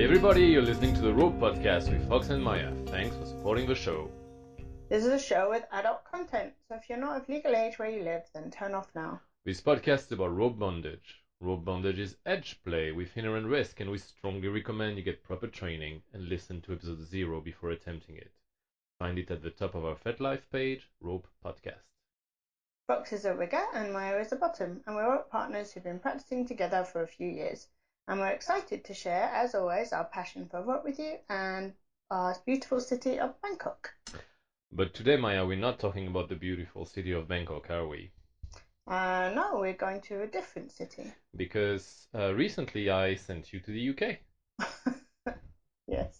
Hi, everybody. You're listening to the Rope Podcast with Fox and Maya. Thanks for supporting the show. This is a show with adult content, so if you're not of legal age where you live, then turn off now. This podcast is about rope bondage. Rope bondage is edge play with inherent risk, and we strongly recommend you get proper training and listen to episode zero before attempting it. Find it at the top of our FetLife page, Rope Podcast. Fox is a rigger and Maya is a bottom, and we're rope partners who've been practicing together for a few years. And we're excited to share, as always, our passion for rope with you and our beautiful city of Bangkok. But today, Maya, we're not talking about the beautiful city of Bangkok, are we? Uh, no, we're going to a different city. Because uh, recently I sent you to the UK. yes,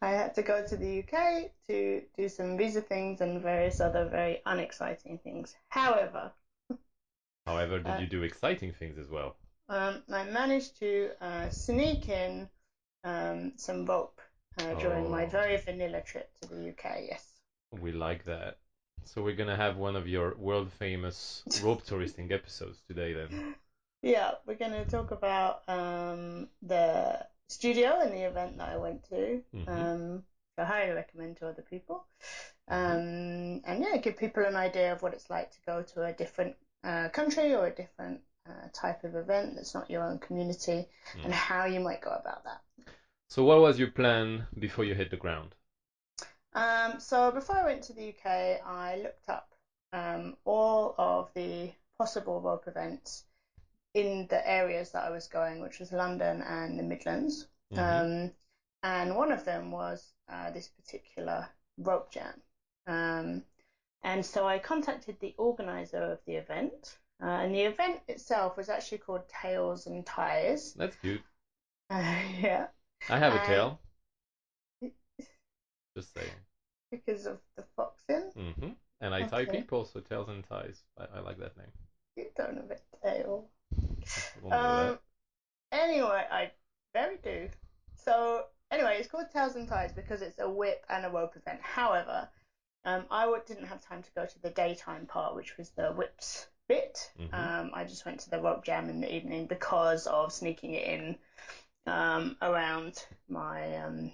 I had to go to the UK to do some visa things and various other very unexciting things. However, However, did Uh, you do exciting things as well? Um, I managed to uh, sneak in um, some rope uh, during my Oh. very vanilla trip to the UK. Yes. We like that. So we're gonna have one of your world famous rope touristing episodes today then. Yeah, we're going to talk about um, the studio and the event that I went to. Mhm. Um, I highly recommend to other people. Um, and yeah, give people an idea of what it's like to go to a different uh, country or a different uh, type of event that's not your own community and Mm. how you might go about that. So what was your plan before you hit the ground? Um, so before I went to the UK, I looked up um, all of the possible rope events in the areas that I was going, which was London and the Midlands. Mhm. Um, and one of them was uh, this particular rope jam. Um, and so I contacted the organizer of the event. Uh, and the event itself was actually called Tails and Ties. That's cute. Uh, yeah, I have a tail. Just saying. because of the foxing. hmm And I tie people, so tails and ties. I, I like that name. You don't have a tail. You won't know Um, anyway, I very do. So anyway, it's called Tails and Ties because it's a whip and a rope event. However, um, I w- didn't have time to go to the daytime part, which was the whips bit. Mhm. Um, I just went to the rope jam in the evening because of sneaking it in um, around my um,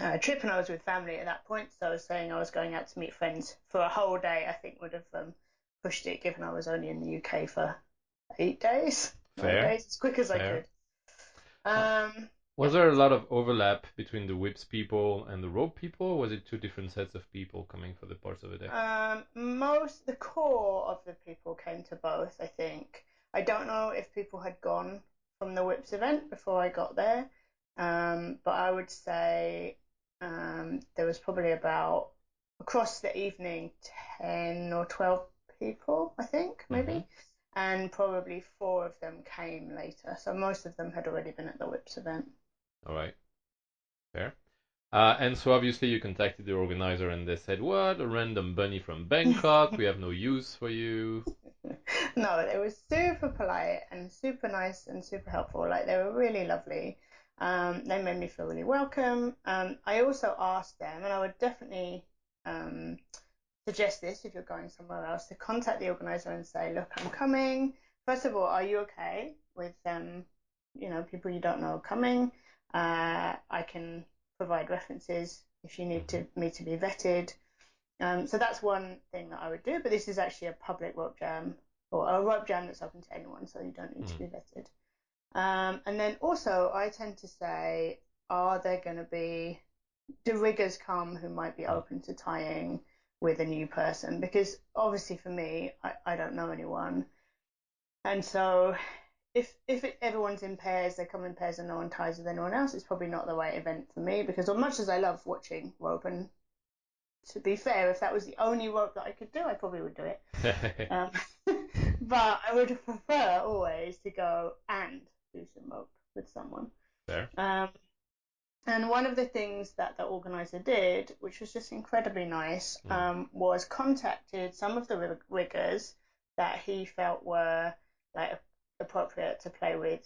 uh, trip, and I was with family at that point. So I was saying I was going out to meet friends for a whole day, I think would have um, pushed it, given I was only in the UK for eight days Fair. days, as quick as I could. Um, Was there a lot of overlap between the whips people and the rope people? Or was it two different sets of people coming for the parts of the day? um, most the core of the people came to both. I think. I don't know if people had gone from the Whips event before I got there, um, but I would say um, there was probably about across the evening ten or twelve people. I think maybe. Mhm. And probably four of them came later, so most of them had already been at the Whips event. All right. Fair. Uh, and so obviously you contacted the organizer and they said, what? A random bunny from Bangkok. we have no use for you. No, they were super polite and super nice and super helpful. Like they were really lovely. Um, they made me feel really welcome. Um, I also asked them, and I would definitely um, suggest this if you're going somewhere else, to contact the organizer and say, "Look, I'm coming. First of all, are you okay with um, you know, people you don't know coming? Uh, I can provide references if you need to me to be vetted." Um, so that's one thing that I would do. But this is actually a public rope jam or a rope jam that's open to anyone, so you don't need to Mm. be vetted. Um, and then also, I tend to say, are there going to be do riggers come who might be open to tying with a new person? Because obviously, for me, I, I don't know anyone, and so if if it, everyone's in pairs, they come in pairs, and no one ties with anyone else, it's probably not the right event for me. Because as much as I love watching rope, and to be fair, if that was the only rope that I could do, I probably would do it. Um, but I would prefer always to go and do some rope with someone. Fair. Um, and one of the things that the organizer did, which was just incredibly nice, Mm. um, was contacted some of the riggers that he felt were like appropriate to play with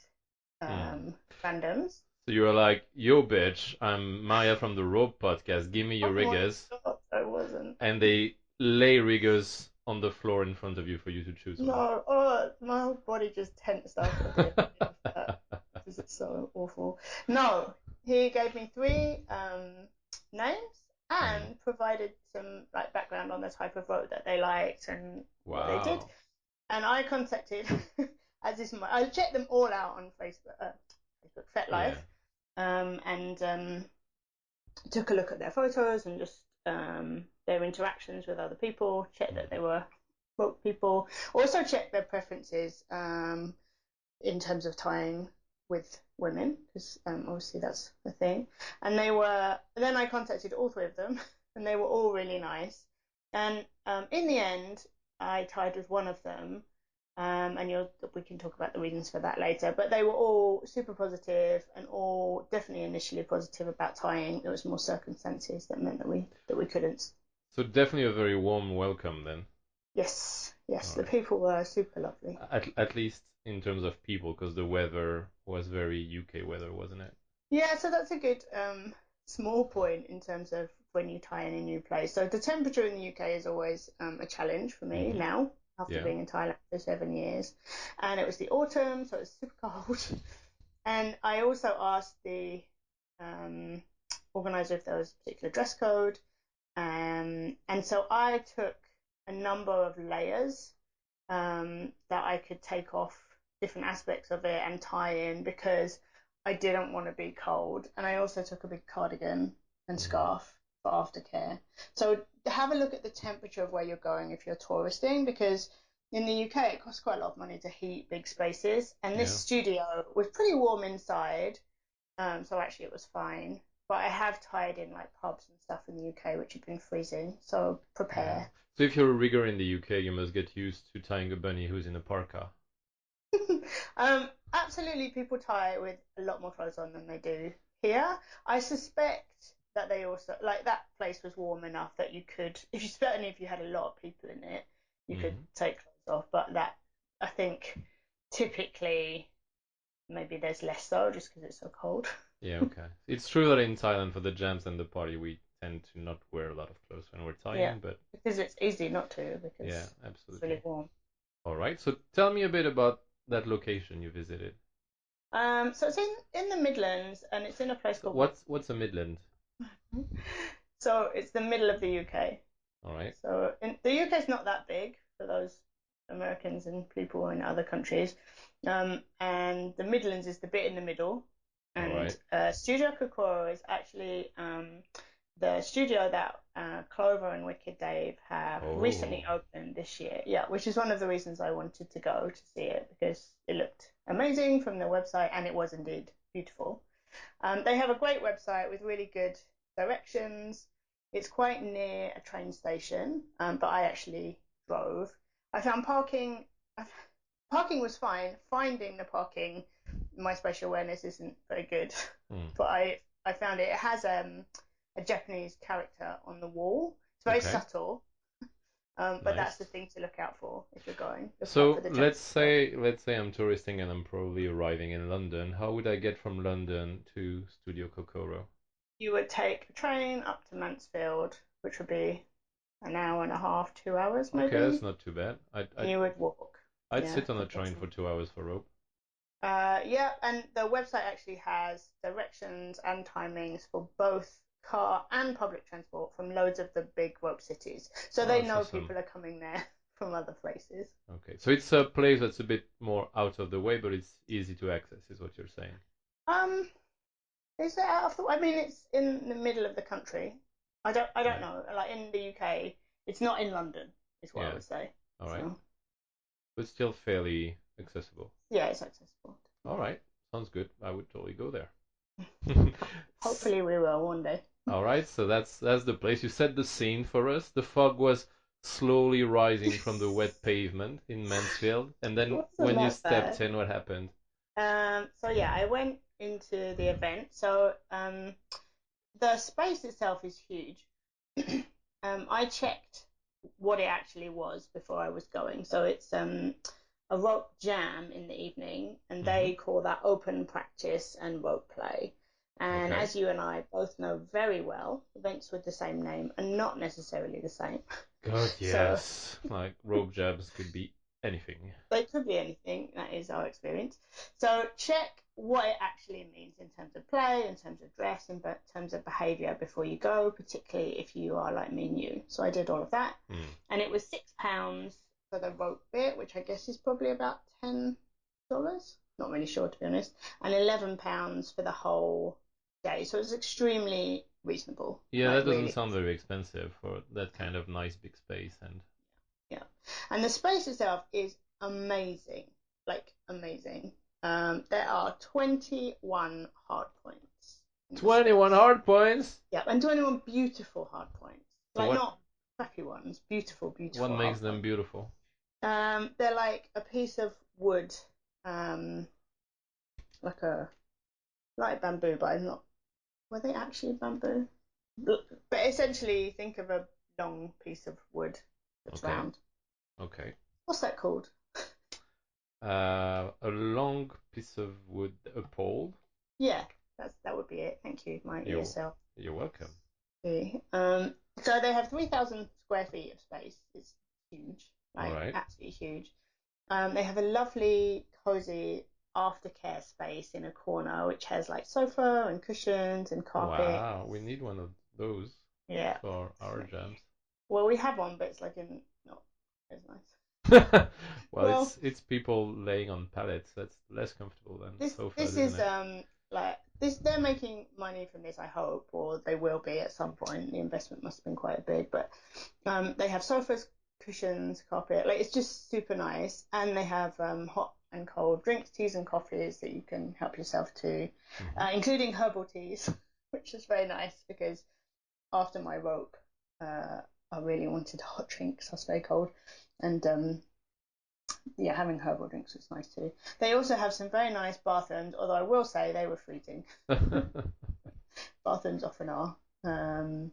um, randoms. So you were like, yo, bitch, I'm Maya from the Rope Podcast. Give me your Oh riggers. God, I wasn't. And they lay riggers on the floor in front of you for you to choose one. No, oh, my whole body just tensed up. at the idea of that. This is so awful. No, he gave me three um, names and provided some like background on the type of rope that they liked and what they did. And I contacted, as is my, I checked them all out on Facebook, uh, Facebook FetLife, um, and um, took a look at their photos and just um, their interactions with other people, checked that they were woke people. Also checked their preferences um, in terms of tying with women, because um, obviously that's the thing. And they were. Then I contacted all three of them, and they were all really nice. And um, in the end, I tied with one of them. Um, and you'll, we can talk about the reasons for that later. But they were all super positive and all definitely initially positive about tying. There was more circumstances that meant that we that we couldn't. So definitely a very warm welcome then. Yes, yes, the Alright. people were super lovely. At at least in terms of people, because the weather was very UK weather, wasn't it? Yeah, so that's a good um, small point in terms of when you tie in a new place. So the temperature in the UK is always um, a challenge for me Mhm. now after Yeah. being in Thailand for seven years. And it was the autumn, so it was super cold. And I also asked the um, organizer if there was a particular dress code. Um, and so I took a number of layers um, that I could take off different aspects of it and tie in because I didn't want to be cold. And I also took a big cardigan and Mhm. scarf for aftercare. So have a look at the temperature of where you're going if you're touristing because in the UK it costs quite a lot of money to heat big spaces. And this Yeah. studio was pretty warm inside, um, so actually it was fine. But I have tied in like pubs and stuff in the UK which have been freezing, so prepare. Yeah. So if you're a rigger in the UK, you must get used to tying a bunny who's in a parka. um, absolutely, people tie it with a lot more clothes on than they do here. I suspect that they also like that place was warm enough that you could, if you certainly if you had a lot of people in it, you could Mhm. take clothes off. But that I think typically maybe there's less so just because it's so cold. Yeah, okay. It's true that in Thailand for the jams and the party we tend to not wear a lot of clothes when we're tying, Yeah. but Because it's easy not to because yeah, it's absolutely. really warm. All right. So tell me a bit about that location you visited. Um, so it's in in the Midlands and it's in a place So called. what's what's a Midland? So it's the middle of the UK. All right. So in, the UK is not that big for those Americans and people in other countries, um, and the Midlands is the bit in the middle. And Alright. uh, Studio Kokoro is actually um, the studio that uh, Clover and Wicked Dave have Oh. recently opened this year. Yeah, which is one of the reasons I wanted to go to see it because it looked amazing from the website and it was indeed beautiful. Um, they have a great website with really good directions. It's quite near a train station, um, but I actually drove. I found parking. Parking was fine. Finding the parking, my spatial awareness isn't very good, Hmm. but I I found it. It has um, a Japanese character on the wall. It's very Okay. subtle, um, but that's the thing to look out for if you're going. Look So let's say let's say I'm touristing and I'm probably arriving in London. How would I get from London to Studio Kokoro? You would take a train up to Mansfield, which would be an hour and a half, two hours maybe. Okay, that's not too bad. I'd I'd, you would walk. I'd yeah, sit on a for train for two hours for rope. Uh, yeah, and the website actually has directions and timings for both car and public transport from loads of the big rope cities. So Oh, they know awesome. people are coming there from other places. Okay, so it's a place that's a bit more out of the way, but it's easy to access, is what you're saying. Um, is it out of the? I mean, it's in the middle of the country. I don't. I don't know. Like in the UK, it's not in London. Is what Yeah. I would say. All right, So, but still fairly accessible. yeah, it's accessible. All right, sounds good. I would totally go there. Hopefully, we will one day. All right, so that's that's the place. You set the scene for us. The fog was slowly rising from the wet pavement in Mansfield, and then Wasn't when you that stepped in, what happened? Um, so yeah, I went into the event. So um, the space itself is huge. um, I checked what it actually was before I was going. So it's um, a rope jam in the evening, and they call that open practice and rope play. And Okay. as you and I both know very well, events with the same name are not necessarily the same. God, So- yes. Like rope jams could be anything. They could be anything. That is our experience. So check what it actually means in terms of play, in terms of dress, in terms of behaviour before you go, particularly if you are like me new. So I did all of that, Mm. and it was six pounds for the rope bit, which I guess is probably about ten dollars. Not really sure to be honest, and eleven pounds for the whole day. So it was extremely reasonable. Yeah, like, that doesn't really. sound very expensive for that kind of nice big space. And And the space itself is amazing, like amazing. Um, there are 21 hard points. 21 hard points. Yeah, and 21 beautiful hard points. Like what- not crappy ones, beautiful, beautiful. What makes them points. beautiful? Um, they're like a piece of wood, um, like a like bamboo, but I'm not. Were they actually bamboo? But but essentially, think of a long piece of wood that's Okay. round. Okay. What's that called? Uh, a long piece of wood, a pole. Yeah, that's that would be it. Thank you, my You're- ESL. You're welcome. Okay. Um, so they have 3,000 square feet of space. It's huge, like Alright. absolutely huge. Um, they have a lovely, cozy aftercare space in a corner, which has like sofa and cushions and carpet. Wow, we need one of those Yeah. for our jams. Well, we have one, but it's like in as nice. well, Well- it's it's people laying on pallets. That's less comfortable than This sofas, this it? um like this. They're making money from this, I hope, or they will be at some point. The investment must have been quite big, but um, they have sofas, cushions, carpet. Like it's just super nice, and they have um, hot and cold drinks, teas, and coffees that you can help yourself to, Mhm. uh, including herbal teas, which is very nice because after my rope, uh, I really wanted hot drinks. I was very cold, and um, yeah, having herbal drinks was nice too. They also have some very nice bathrooms, although I will say they were freezing. Bathrooms often are. Um,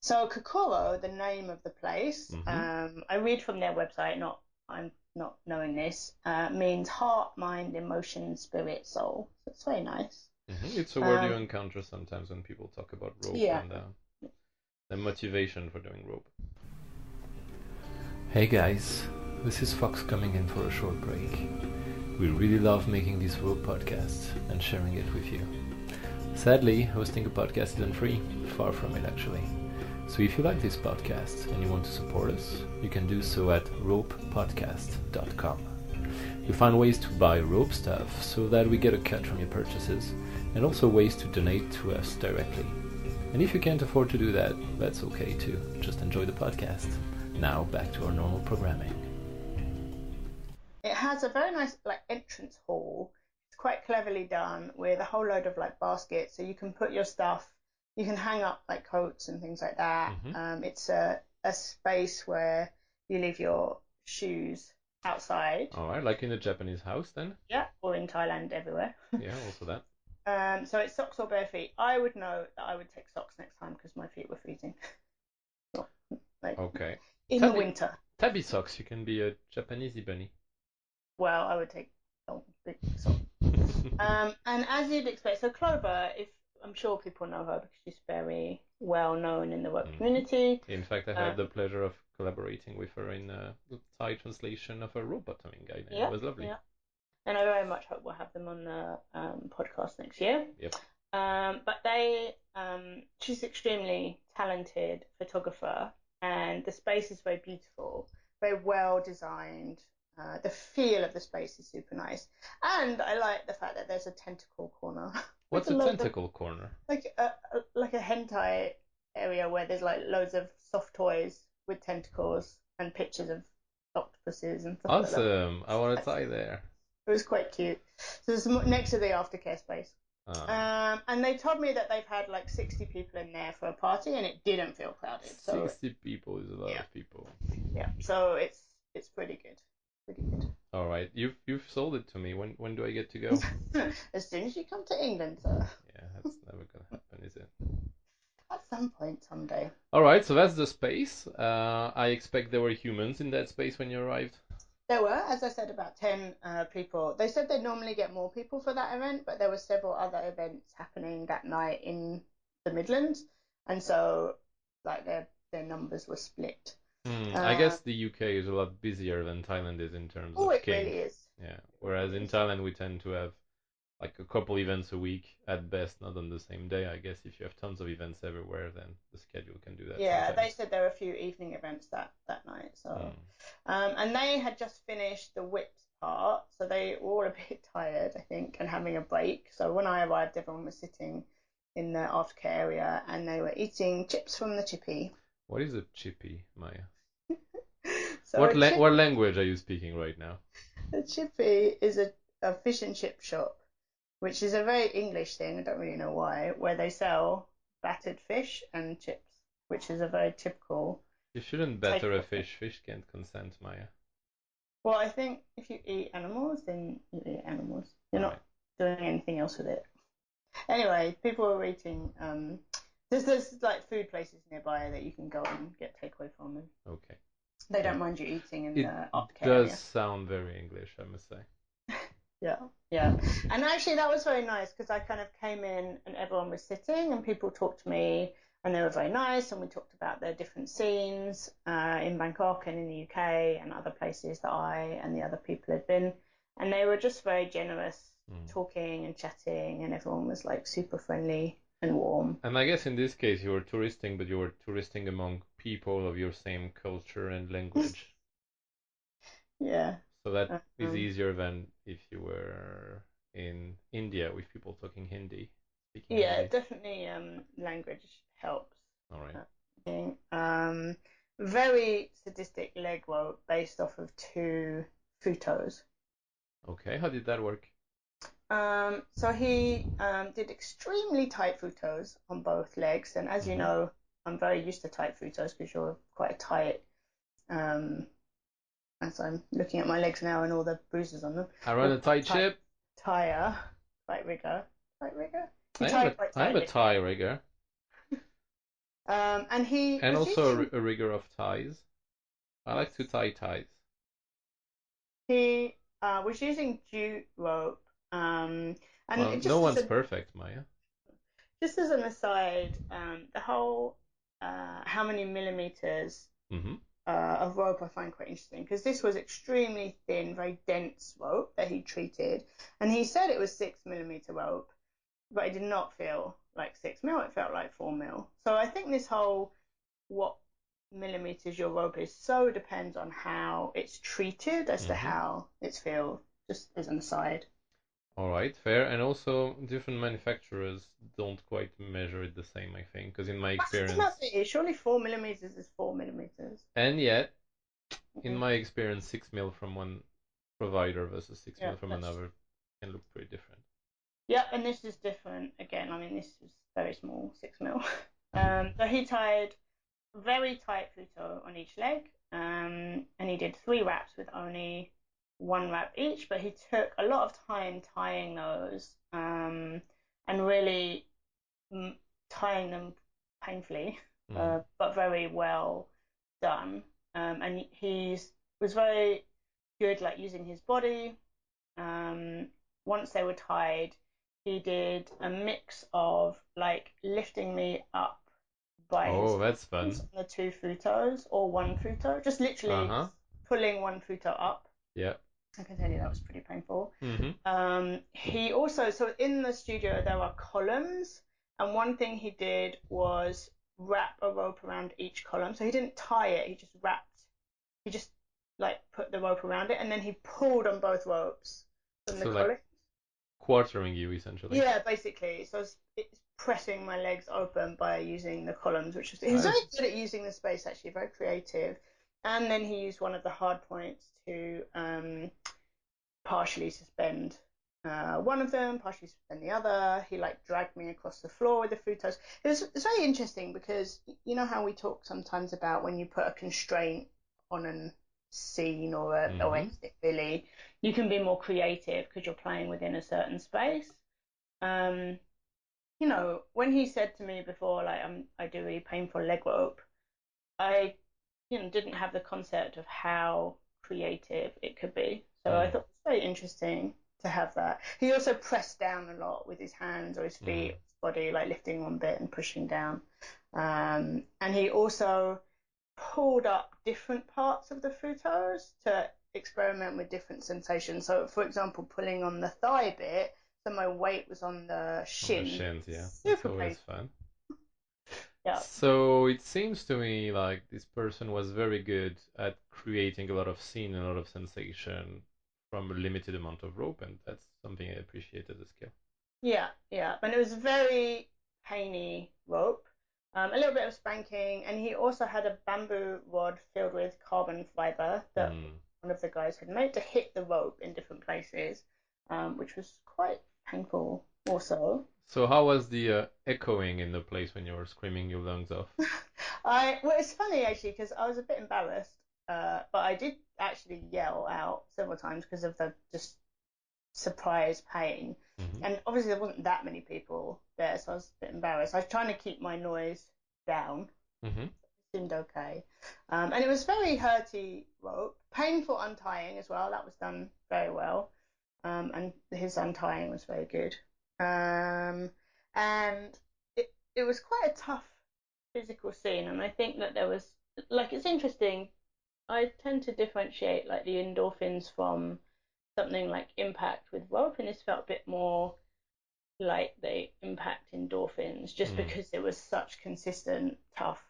so Kokoro, the name of the place, Mhm. um, I read from their website. Not I'm not knowing this. Uh, means heart, mind, emotion, spirit, soul. So it's very nice. Mhm, It's a word you Um, encounter sometimes when people talk about rope Yeah. and uh, the motivation for doing rope. Hey guys, this is Fox coming in for a short break. We really love making these rope podcasts and sharing it with you. Sadly, hosting a podcast isn't free, far from it actually. So if you like this podcast and you want to support us, you can do so at ropepodcast.com. You'll find ways to buy rope stuff so that we get a cut from your purchases, and also ways to donate to us directly. And if you can't afford to do that, that's okay too. Just enjoy the podcast. Now back to our normal programming. It has a very nice like entrance hall. It's quite cleverly done with a whole load of like baskets, so you can put your stuff. You can hang up like coats and things like that. Mhm. Um, it's a a space where you leave your shoes outside. Alright, like in a Japanese house then? Yeah, or in Thailand, everywhere. Yeah, also that. Um, so it's socks or bare feet. I would know that I would take socks next time because my feet were freezing. like Okay. in Tell the winter. Tabi socks, you can be a Japanese bunny. Well, I would take oh, big socks. Um, and as you'd expect, so Clover, if I'm sure people know her because she's very well known in the work Mhm. community. In fact, I had Uh, the pleasure of collaborating with her in uh, the Thai translation of a rope bottoming guide. and Yeah, it was lovely. yeah. And I very much hope we'll have them on the um, podcast next year. Yep. Um, but they, um, she's extremely talented photographer, and the space is very beautiful, very well designed. Uh, the feel of the space is super nice, and I like the fact that there's a tentacle corner. What's a load of- tentacle corner? like a, a like a hentai area where there's like loads of soft toys with tentacles and pictures of octopuses and stuff like that. Awesome. I want to tie there. It was quite cute. So it's next to the aftercare space. Ah, Um, and they told me that they've had like 60 people in there for a party and it didn't feel crowded. So 60 people is a lot yeah. of people. yeah, so it's it's pretty good. Pretty good. All right, you've you've sold it to me. When when do I get to go? as soon as you come to England, sir. yeah, that's never gonna happen, is it? At some point someday. All right, so that's the space. Uh, I expect there were humans in that space when you arrived. There were, as I said, about 10 uh, people. They said they normally get more people for that event, but there were several other events happening that night in the Midlands. And so, like, their, their numbers were split. Hmm, I guess the UK is a lot busier than Thailand is in terms Oh, of it kink. really is. Yeah. Whereas in. Thailand we tend to have like a couple events a week at best, not on the same day. I guess if you have tons of events everywhere, then the schedule can do that. Yeah, they said there were a few evening events that that night. So, Hmm. um, and they had just finished the whips part, so they were all a bit tired, I think, and having a break. So when I arrived, everyone was sitting in the aftercare area, and they were eating chips from the chippy. What is a chippy, Maya? So what la- what language are you speaking right now? a chippy is a, a fish and chip shop, which is a very English thing. I don't really know why, where they sell battered fish and chips, which is a very typical. You shouldn't batter a fish. Fish can't consent, Maya. Well, I think if you eat animals, then you eat animals. You're not doing anything else with it. Anyway, people are eating. Um, there's there's like food places nearby that you can go and get takeaway from, and Okay. they don't mind you eating in It the aftercare Does area. sound very English, I must say. Yeah, yeah. And actually, that was very nice because I kind of came in and everyone was sitting and people talked to me and they were very nice and we talked about their different scenes uh, in Bangkok and in the UK and other places that I and the other people had been. And they were just very generous, Mm. talking and chatting, and everyone was like super friendly and warm. And I guess in this case you were touristing, but you were touristing among people of your same culture and language. Yeah, So that is Um, easier than if you were in India with people talking Hindi. Speaking yeah, Hindi. definitely. Um, language helps. All right. Um, very sadistic leg rope based off of two futos. Okay. How did that work? Um, so he um, did extremely tight futos on both legs, and as you Mhm. know, I'm very used to tight futos because you're quite tight. Um, as I'm looking at my legs now and all the bruises on them. I run a tight ship. Tire, tight rigger, tight rigger. I am tied a, I am a tie rigger Um, and he and also a, a rigger of ties. I like to tie ties. he uh, was using jute rope. Um, and Well, just no one's a- perfect, Maya. just as an aside, um, the whole uh, how many millimeters hmm uh, of rope I find quite interesting because this was extremely thin, very dense rope that he treated, and he said it was six millimeter rope, but it did not feel like six mil. It felt like four mil. So I think this whole what millimeters your rope is so depends on how it's treated as to Mhm. how it's feel. Just as an aside. All right, fair. And also, different manufacturers don't quite measure it the same, I think, because in my That's experience, nothing. Surely four millimeters is four millimeters. and yet, in Mhm. my experience, six mil from one provider versus six Yeah, mil from that's another can look pretty different. Yep, and this is different again. I mean, this is very small, six mil. Um, so he tied very tight futo on each leg, um, and he did three wraps with only one wrap each. But he took a lot of time tying those, um, and really mm, tying them painfully, Mm. uh, but very well done. Um, and he was very good, like using his body. Um, once they were tied, he did a mix of like lifting me up by Oh, that's fun. the two futos or one futo, just literally Uh-huh. pulling one futo up. Yeah. I can tell you that was pretty painful. hmm Um, he also, so in the studio, there are columns, and one thing he did was wrap a rope around each column. So he didn't tie it, he just wrapped, he just like put the rope around it, and then he pulled on both ropes from the So, like, column. Quartering you, essentially. Yeah, basically. So it's, it's pressing my legs open by using the columns, which is he's very good at using the space. Actually, very creative. And then he used one of the hard points to um, partially suspend uh, one of them, partially suspend the other. He like dragged me across the floor with the futos. It was it's very interesting because you know how we talk sometimes about when you put a constraint on an scene or a or Mhm. anything really, you can be more creative because you're playing within a certain space. Um, you know, when he said to me before, like I'm, I do really painful leg rope, I, you know, didn't have the concept of how creative it could be. So I Mm. thought it was very interesting to have that. He also pressed down a lot with his hands or his feet, Mm. his body, like lifting one bit and pushing down. Um, and he also pulled up different parts of the futos to experiment with different sensations. So, for example, pulling on the thigh bit, so my weight was on the shin. On the shins, yeah. Super That's always painful. fun. Yeah. So it seems to me like this person was very good at creating a lot of scene and a lot of sensation from a limited amount of rope, and that's something I appreciate as a skill. Yeah, yeah. And it was very painy rope, um, a little bit of spanking, and he also had a bamboo rod filled with carbon fiber that Mm. one of the guys had made to hit the rope in different places, um, which was quite painful also. So how was the uh, echoing in the place when you were screaming your lungs off? I well, it's funny actually because I was a bit embarrassed, uh, but I did actually yell out several times because of the just surprise pain. Mhm. And obviously there wasn't that many people there, so I was a bit embarrassed. I was trying to keep my noise down. hmm Seemed okay, um, and it was very hurty rope, painful untying as well. That was done very well, um, and his untying was very good. Um, and it it was quite a tough physical scene, and I think that there was like it's interesting. I tend to differentiate like the endorphins from something like impact with this felt a bit more like the impact endorphins, just Mm. because it was such consistent tough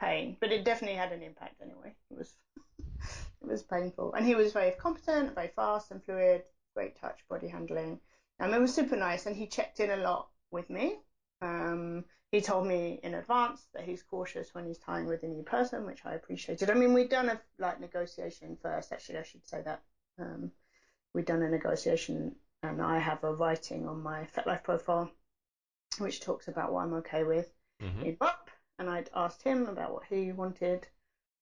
pain. But it definitely had an impact anyway. It was it was painful, and he was very competent, very fast and fluid, great touch, body handling. Um, it was super nice, and he checked in a lot with me. Um, he told me in advance that he's cautious when he's tying with a new person, which I appreciated. I mean, we'd done a like negotiation first. Actually, I should say that. Um, we'd done a negotiation, and I have a writing on my FetLife profile, which talks about what I'm okay with hmm in. And I'd asked him about what he wanted.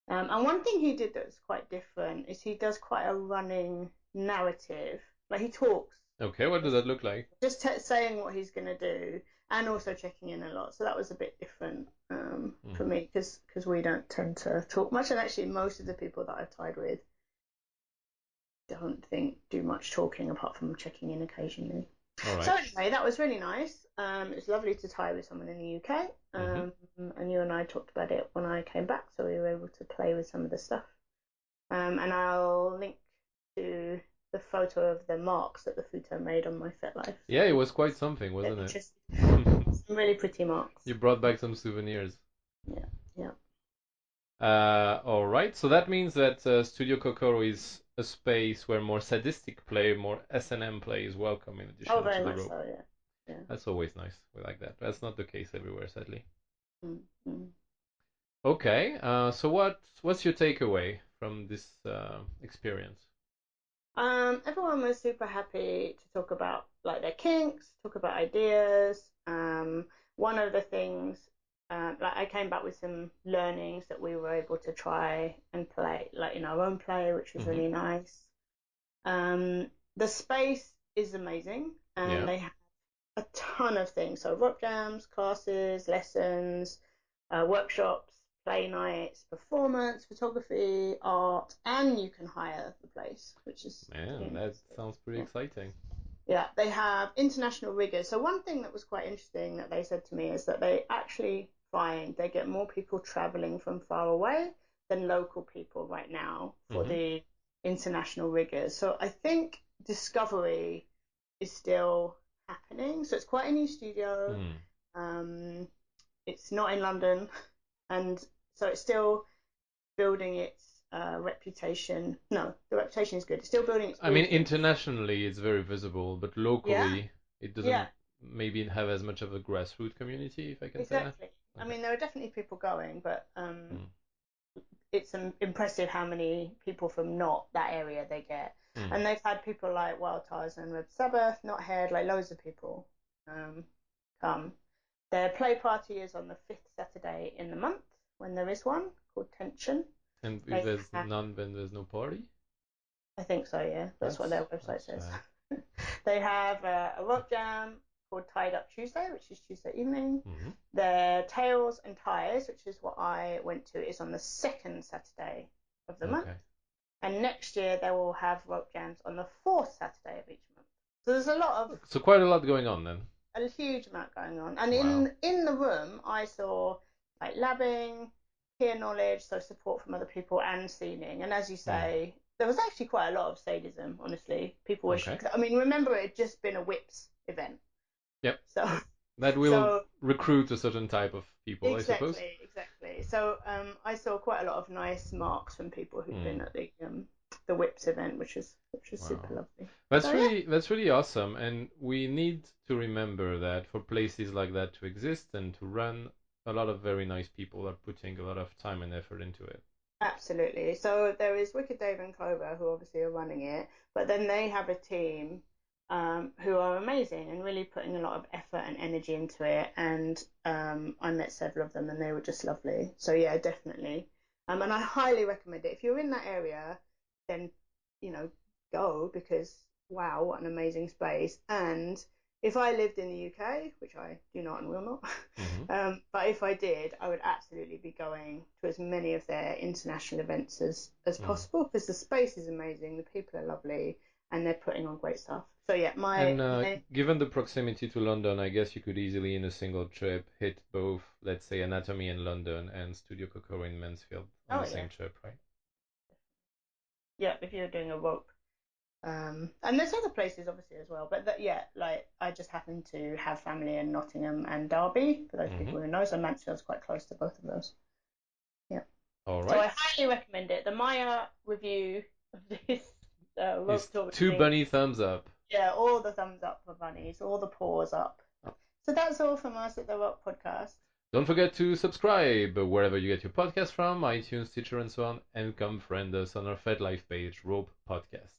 Um, and one thing he did that's quite different is he does quite a running narrative. Like he talks, Okay, what does that look like? just t- saying what he's going to do, and also checking in a lot. So that was a bit different um, for Mhm. me because we don't tend to talk much. And actually, most of the people that I've tied with don't think do much talking apart from checking in occasionally. All right. So anyway, that was really nice. Um, it's lovely to tie with someone in the UK. Um, Mhm. And you and I talked about it when I came back, so we were able to play with some of the stuff. Um, and I'll link to the photo of the marks that the Futo made on my FetLife. Yeah, it was quite something, wasn't it? Some really pretty marks. You brought back some souvenirs. Yeah, yeah. Uh, all right. So that means that uh, Studio Kokoro is a space where more sadistic play, more S&M play is welcome in addition Oh, very to the much rope. so. Yeah. yeah. That's always nice. We like that. That's not the case everywhere, sadly. Mm, mm. Okay. Uh, so what what's your takeaway from this uh, experience? Um, everyone was super happy to talk about like their kinks, talk about ideas. Um, one of the things, uh, like I came back with some learnings that we were able to try and play, like in our own play, which was Mhm. really nice. Um, the space is amazing, and Yeah. they have a ton of things. So rope jams, classes, lessons, uh, workshops, play nights, performance, photography, art, and you can hire the place, which is Man, that sounds pretty Yeah. exciting. Yeah, they have international riggers. So one thing that was quite interesting that they said to me is that they actually find they get more people traveling from far away than local people right now for Mhm. the international riggers. So I think discovery is still happening. So it's quite a new studio. Mm. Um, it's not in London, and so it's still building its uh, reputation. No, the reputation is good. It's still building its. I mean, internationally it's very visible, but locally it doesn't Yeah. maybe have as much of a grassroots community, if I can say that. Exactly. I Okay. mean, there are definitely people going, but um, Mm. it's impressive how many people from not that area they get. Mm. And they've had people like WildTies and Red Sabbath, Not Head, like loads of people um, come. Their play party is on the fifth Saturday in the month when there is one called Tension. And if there's have- none, then there's no party. I think so, yeah. That's, what their website says. they have uh, a rope jam called Tied Up Tuesday, which is Tuesday evening. Mhm. Their Tails and Ties, which is what I went to, is on the second Saturday of the month. Okay. And next year they will have rope jams on the fourth Saturday of each month. So there's a lot of So quite a lot going on then. a huge amount going on. And Wow. in in the room I saw like labbing, peer knowledge, so support from other people, and sealing. And as you Hmm. say, there was actually quite a lot of sadism. Honestly, people were. Okay. I mean, remember it had just been a whips event. Yep. So That will So- recruit a certain type of people, I exactly, suppose. exactly. So um, I saw quite a lot of nice marks from people who'd Hmm. been at the um, the whips event, which is which was super lovely. That's So, yeah. really that's really awesome, and we need to remember that for places like that to exist and to run, a lot of very nice people are putting a lot of time and effort into it. Absolutely. So there is Wicked Dave and Clover who obviously are running it, but then they have a team um, who are amazing and really putting a lot of effort and energy into it. And um, I met several of them and they were just lovely. So yeah, definitely. Um, and I highly recommend it. If you're in that area, then you know go because wow, what an amazing space. And if I lived in the UK, which I do not and will not, Mhm. um, but if I did, I would absolutely be going to as many of their international events as, as Mm. possible because the space is amazing, the people are lovely, and they're putting on great stuff. So yeah, my, And uh, my given the proximity to London, I guess you could easily, in a single trip, hit both, let's say, Anatomy in London and Studio Kokoro in Mansfield on Oh, the same trip, right? yeah, if you're doing a rope. Um, and there's other places obviously as well, but that, yeah, like I just happen to have family in Nottingham and Derby for those Mhm. people who know. So Mansfield's quite close to both of those. All So I highly recommend it. The Maya review of this uh, It's two bunny thumbs up. Yeah, all the thumbs up for bunnies, all the paws up. So that's all from us at the Rope Podcast. Don't forget to subscribe wherever you get your podcast from, iTunes, Stitcher, and so on, and come friend us on our FetLife page, Rope Podcast.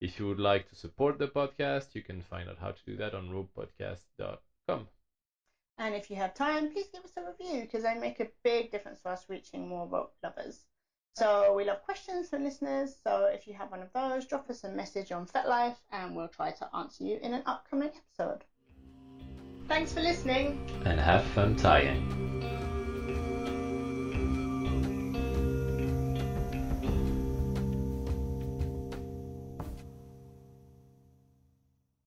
If you would like to support the podcast, you can find out how to do that on ropepodcast.com. And if you have time, please give us a review because they make a big difference to us reaching more rope lovers. So we love questions from listeners. So if you have one of those, drop us a message on FetLife and we'll try to answer you in an upcoming episode. Thanks for listening. And have fun tying.